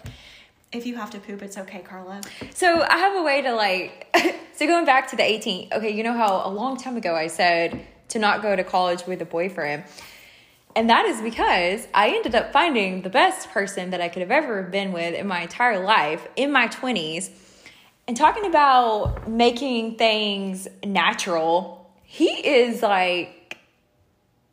S1: if you have to poop, it's okay, Carla.
S2: So I have a way to like. so going back to the 18. Okay, you know how a long time ago I said to not go to college with a boyfriend. And that is because I ended up finding the best person that I could have ever been with in my entire life in my 20s. And talking about making things natural, he is like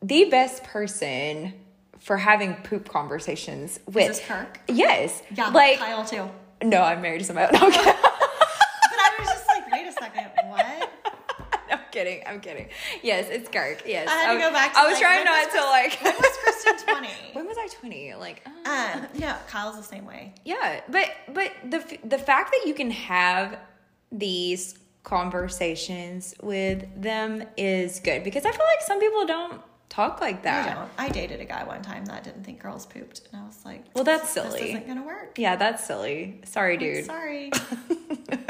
S2: the best person for having poop conversations with.
S1: this Kirk?
S2: Yes.
S1: Yeah,
S2: Like,
S1: Kyle too.
S2: no, I'm married to somebody. No, I'm kidding.
S1: But I was just like, wait a second, what?
S2: I'm kidding. I'm kidding. Yes, it's Kirk. Yes.
S1: I had to
S2: was-
S1: go back to,
S2: I was
S1: like,
S2: trying not to like.
S1: When was Kristin 20?
S2: when was I 20? Like, uh,
S1: Um, no, Kyle's the same way.
S2: yeah, but but the the fact that you can have these conversations with them is good because I feel like some people don't talk like
S1: I
S2: that.
S1: don't. I dated a guy one time that didn't think girls pooped, and I was like,
S2: Well, that's silly.
S1: this isn't gonna work.
S2: Yeah, that's silly. Sorry, dude.
S1: Sorry.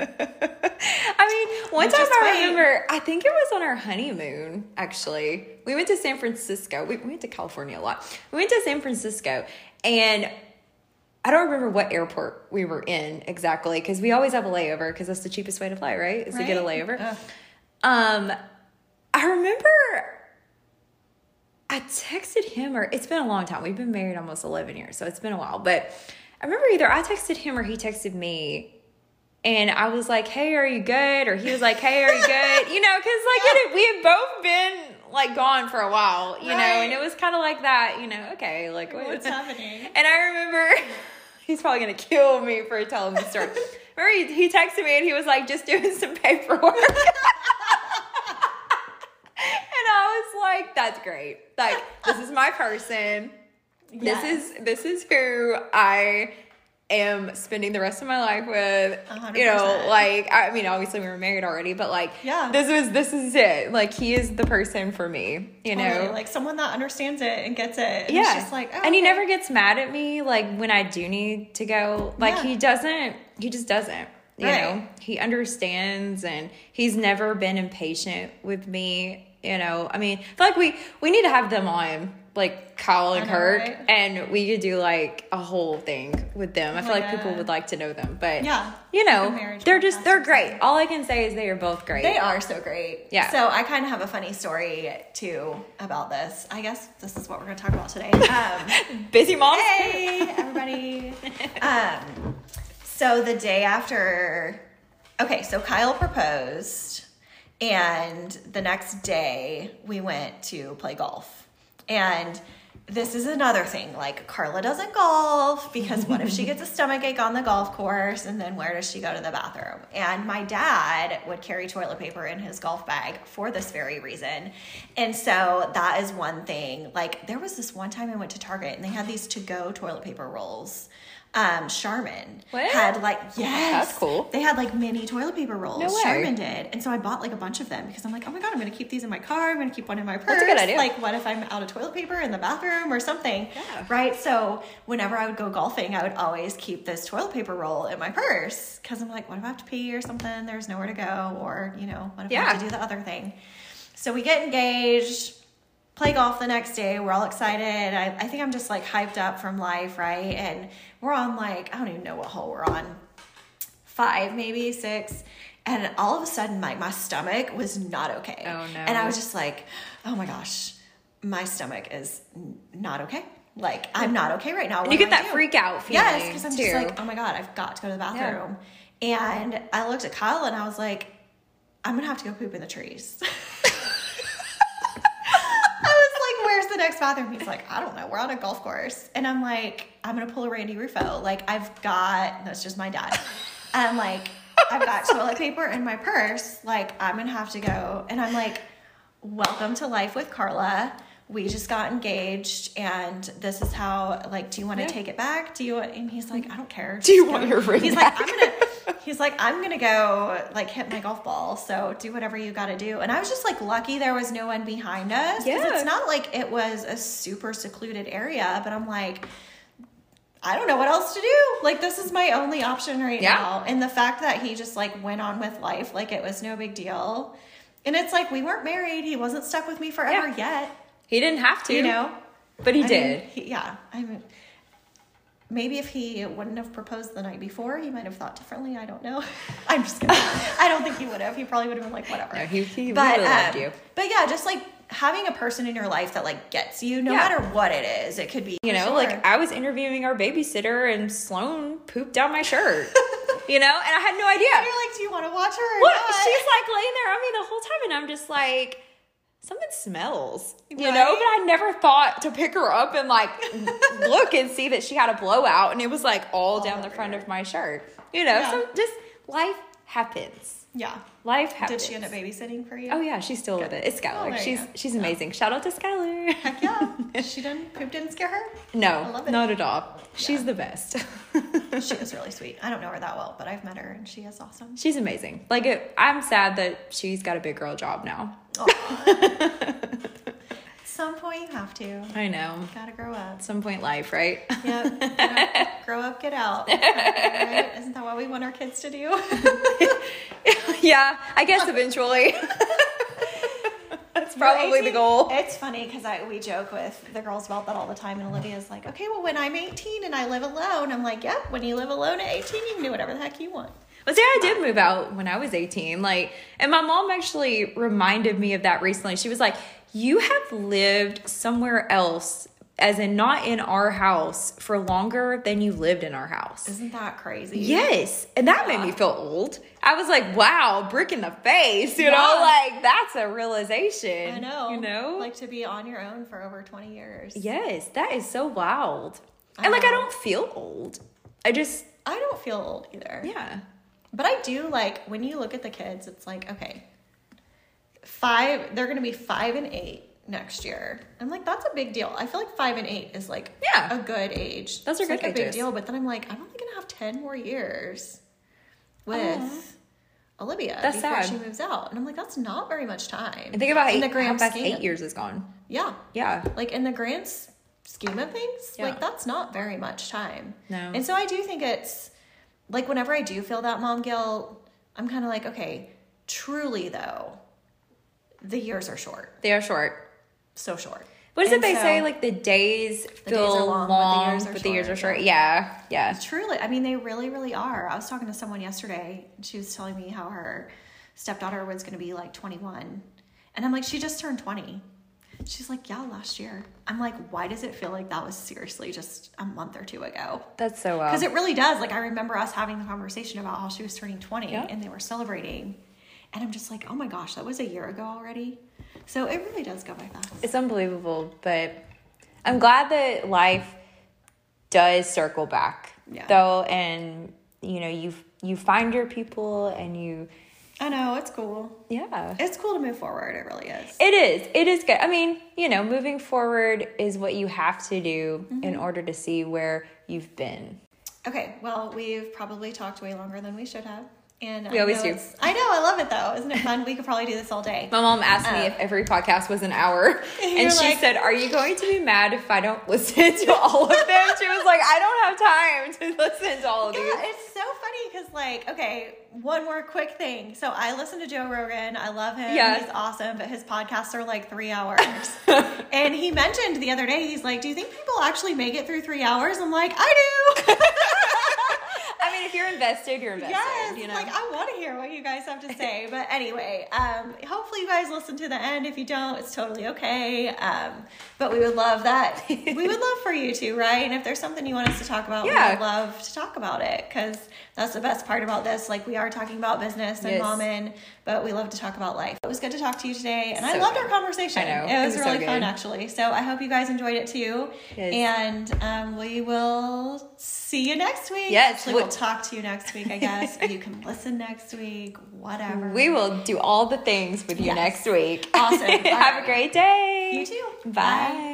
S2: I mean, one
S1: You
S2: time I remember, I think it was on our honeymoon, actually. We went to San Francisco. We, we went to California a lot. We went to San Francisco, and I don't remember what airport we were in exactly because we always have a layover because that's the cheapest way to fly, right? Is to get a layover.
S1: Ugh.
S2: Um, I remember I texted him, or it's been a long time. We've been married almost 11 years, so it's been a while. But I remember either I texted him or he texted me. And I was like, hey, are you good? Or he was like, hey, are you good? You know, because like it, we had both been like gone for a while, you know, and it was kind of like that, you know, okay, like
S1: What's happening?
S2: and I remember he's probably gonna kill me for telling the story. remember he, he texted me and he was like, just doing some paperwork. and I was like, that's great. Like, this is my person.
S1: Yes.
S2: This is this is who I am spending the rest of my life with.
S1: A hundred
S2: You know, like I mean, obviously we were married already, but like,
S1: Yeah.
S2: this was this is it. Like, he is the person for me. You know,
S1: Totally, like someone that understands it and gets it. And
S2: yeah.
S1: Just like, oh,
S2: and he
S1: okay.
S2: never gets mad at me like when I do need to go. Like
S1: Yeah.
S2: he doesn't. He just doesn't. You
S1: Right.
S2: know, he understands, and he's never been impatient with me. You know, I mean, I feel like we we need to have them on, like Kyle and
S1: know,
S2: Kirk,
S1: right?
S2: and we could do like a whole thing with them. I feel like people would like to know them, but
S1: Yeah.
S2: you know,
S1: Like
S2: they're just they're great. All I can say is they are both great.
S1: They are so great.
S2: Yeah.
S1: So I kind of have a funny story too about this. I guess this is what we're going to talk about today. Um,
S2: busy mom.
S1: hey, everybody. Um, so the day after, okay, so Kyle proposed, and the next day we went to play golf. And this is another thing. Like Carla doesn't golf because what if she gets a stomach ache on the golf course and then where does she go to the bathroom? And my dad would carry toilet paper in his golf bag for this very reason. And so that is one thing. Like there was this one time I went to Target and they had these to go toilet paper rolls. Um, Charmin
S2: What?
S1: had like yes,
S2: That's cool.
S1: They had like mini toilet paper rolls.
S2: No way.
S1: Charmin did, and so I bought like a bunch of them because I'm like, oh my god, I'm gonna keep these in my car. I'm gonna keep one in my purse.
S2: a good idea.
S1: Like, what if I'm out of toilet paper in the bathroom or something?
S2: Yeah.
S1: Right. So whenever I would go golfing, I would always keep this toilet paper roll in my purse because I'm like, what if I have to pee or something? There's nowhere to go, or you know, what if I have
S2: Yeah.
S1: to do the other thing? So we get engaged play golf the next day. We're all excited. I, I think I'm just like hyped up from life, right? And we're on like, I don't even know what hole we're on. Five, maybe six. And all of a sudden, my, my stomach was not okay.
S2: Oh, no.
S1: And I was just like, oh my gosh, my stomach is not okay. Like, I'm not okay right now. What
S2: you get that
S1: do?
S2: freak out feeling.
S1: Yes, because I'm just like, oh my God, I've got to go to the bathroom. And I looked at Kyle and I was like, I'm gonna have to go poop in the trees. next bathroom? He's like, I don't know. We're on a golf course. And I'm like, I'm gonna pull a Randy Rufo. Like, I've got that's just my dad. And I'm like, I've got toilet paper in my purse. Like, I'm gonna have to go. And I'm like, welcome to life with Carla. We just got engaged, and this is how. Like, do you want to
S2: Yeah.
S1: take it back? Do you? And he's like, I don't care.
S2: Do you want your ring
S1: He's
S2: back?
S1: like, I'm gonna. He's like, I'm gonna go like hit my golf ball. So do whatever you got to do. And I was just like lucky there was no one behind us.
S2: Yeah.
S1: It's not like it was a super secluded area, but I'm like. I don't know what else to do. Like this is my only option right
S2: Yeah.
S1: now. And the fact that he just like went on with life like it was no big deal. And it's like we weren't married. He wasn't stuck with me forever
S2: Yeah.
S1: yet.
S2: he didn't have to,
S1: You know?
S2: but he
S1: I
S2: did.
S1: mean, he, yeah. I mean, maybe if he wouldn't have proposed the night before, he might have thought differently. I don't know. I'm just kidding. I don't think he would have. He probably would have been like, whatever.
S2: No, he- he
S1: but,
S2: loved
S1: um,
S2: you.
S1: But yeah, just like having a person in your life that like gets you, no
S2: Yeah.
S1: matter what it is. It could be,
S2: You know,
S1: Sure.
S2: like I was interviewing our babysitter and Sloan pooped down my shirt. you know, and I had no idea.
S1: And you're like, do you want to watch her? Or
S2: What?
S1: not?
S2: She's like laying there on me the whole time, and I'm just like, something smells, you know. But I never thought to pick her up and like look and see that she had a blowout, and it was like all, down the front
S1: her.
S2: of my shirt, you know.
S1: Yeah.
S2: So just life happens.
S1: yeah.
S2: Life happens.
S1: Did she end up babysitting for you?
S2: Oh yeah, she's still with it. It's
S1: Oh,
S2: Skylar.
S1: you
S2: she's she's amazing. Shout out to Skylar.
S1: Heck yeah. she didn't poop didn't scare her.
S2: no,
S1: love it.
S2: not at all. She's the best.
S1: She was really sweet. I don't know her that well, but I've met her and she is awesome.
S2: she's amazing. Like it, I'm sad that she's got a big girl job now.
S1: Some point you have to.
S2: I know.
S1: Gotta grow up.
S2: At some point, life, right?
S1: Yep. Grow up, get out. Right? Isn't that what we want our kids to do?
S2: yeah, I guess eventually. That's probably the goal.
S1: It's funny because I we joke with the girls about that all the time, and Olivia's like, "Okay, well, when I'm 18 and I live alone, I'm like, yep. When you live alone at 18, you can do whatever the heck you want."
S2: But see, I did move out when I was 18. Like, and my mom actually reminded me of that recently. She was like, You have lived somewhere else, as in not in our house, for longer than you lived in our house.
S1: Isn't that crazy?
S2: Yes. And that made me feel old. I was like, wow, brick in the face, you
S1: Yeah.
S2: know? Like, that's a realization.
S1: I know.
S2: You know?
S1: like to be on your own for over 20 years.
S2: yes, that is so wild.
S1: I
S2: and like, I
S1: um,
S2: don't feel old. I just,
S1: I don't feel old either.
S2: yeah.
S1: But I do like when you look at the kids, it's like, okay, five, they're going to be five and eight next year. I'm like, that's a big deal. I feel like five and eight is like
S2: Yeah.
S1: a good age.
S2: That's are
S1: It's
S2: good
S1: like a big deal. But then I'm like, I'm only going to have 10 more years with Olivia
S2: That's
S1: before
S2: sad.
S1: she moves out. And I'm like, that's not very much time.
S2: And think about
S1: in
S2: eight,
S1: the
S2: how
S1: grand
S2: fast
S1: scheme.
S2: eight years is gone.
S1: Yeah.
S2: Yeah.
S1: Like in the grand scheme of things,
S2: Yeah.
S1: like that's not very much time.
S2: No.
S1: And so I do think it's like whenever I do feel that mom guilt, I'm kind of like, okay, truly though, the years are short,
S2: They are short.
S1: so short.
S2: What is it they
S1: so-
S2: say? Like the days
S1: days
S2: feel
S1: are
S2: long,
S1: long,
S2: but the years are short.
S1: short,
S2: Yeah. Yeah.
S1: Truly, I mean, they really, really are. I was talking to someone yesterday, and she was telling me how her stepdaughter was going to be like 21. And I'm like, she just turned 20. She's like, yeah, last year. I'm like, why does it feel like that was seriously just a month or two ago?
S2: That's so well.
S1: Because it really does. Like, I remember us having the conversation about how she was turning 20
S2: Yeah.
S1: and they were celebrating. And I'm just like, oh my gosh, that was a year ago already. So it really does go by fast.
S2: It's unbelievable, but I'm glad that life does circle back
S1: Yeah.
S2: though and you know you you find your people and you
S1: I know it's cool.
S2: yeah
S1: It's cool to move forward. It really is.
S2: it is it is good i mean you know moving forward is what you have to do
S1: Mm-hmm.
S2: in order to see where you've been
S1: Okay, well, we've probably talked way longer than we should have. And
S2: We
S1: I
S2: always do.
S1: I know, I love it though. Isn't it fun? We could probably do this all day.
S2: my mom asked me
S1: Uh,
S2: if every podcast was an hour and she
S1: like-
S2: said are you going to be mad if i don't listen to all of them she was like i don't have time to listen to all of
S1: Yeah,
S2: these
S1: so funny because, like, okay, one more quick thing. So I listen to Joe Rogan. I love him.
S2: Yeah.
S1: He's awesome, but his podcasts are like three hours. and he mentioned the other day, he's like, Do you think people actually make it through three hours? I'm like, I do.
S2: i mean if you're invested you're invested
S1: Yes,
S2: you know
S1: like I want to hear what you guys have to say. But anyway, um, hopefully you guys listen to the end. If you don't, it's totally okay. Um, but we would love that. we would love for you to, right? And if there's something you want us to talk about,
S2: yeah.
S1: we would love to talk about it because that's the best part about this. Like we are talking about business and
S2: Yes.
S1: momming, but we love to talk about life. It was good to talk to you today, and I loved
S2: good.
S1: our conversation.
S2: I know.
S1: it
S2: It
S1: was,
S2: was so
S1: really fun actually. So I hope you guys enjoyed it too.
S2: Yes.
S1: And um, we will see you next week.
S2: Yes,
S1: Actually,
S2: we-
S1: we'll talk to you next week, I guess. you can listen next week, whatever.
S2: we will do all the things with you
S1: Yes.
S2: next week
S1: Awesome.
S2: Have
S1: right.
S2: a great day
S1: You too.
S2: bye